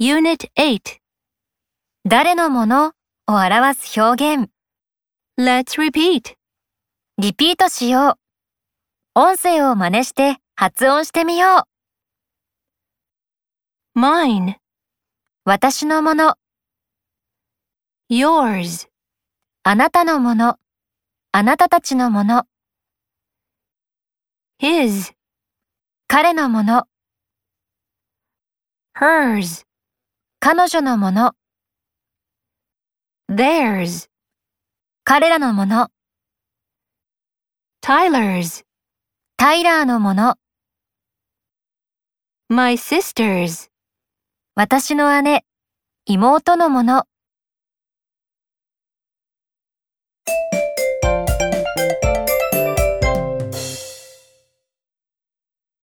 Unit 8誰のものを表す表現。Let's repeat. リピートしよう。音声を真似して発音してみよう。Mine, 私のもの、yours, あなたのもの、あなたたちのもの、his, 彼のもの、hers, 彼女のもの、theirs, 彼らのもの、Tyler's, タイラーのもの、my sister's. 私の姉、妹のもの。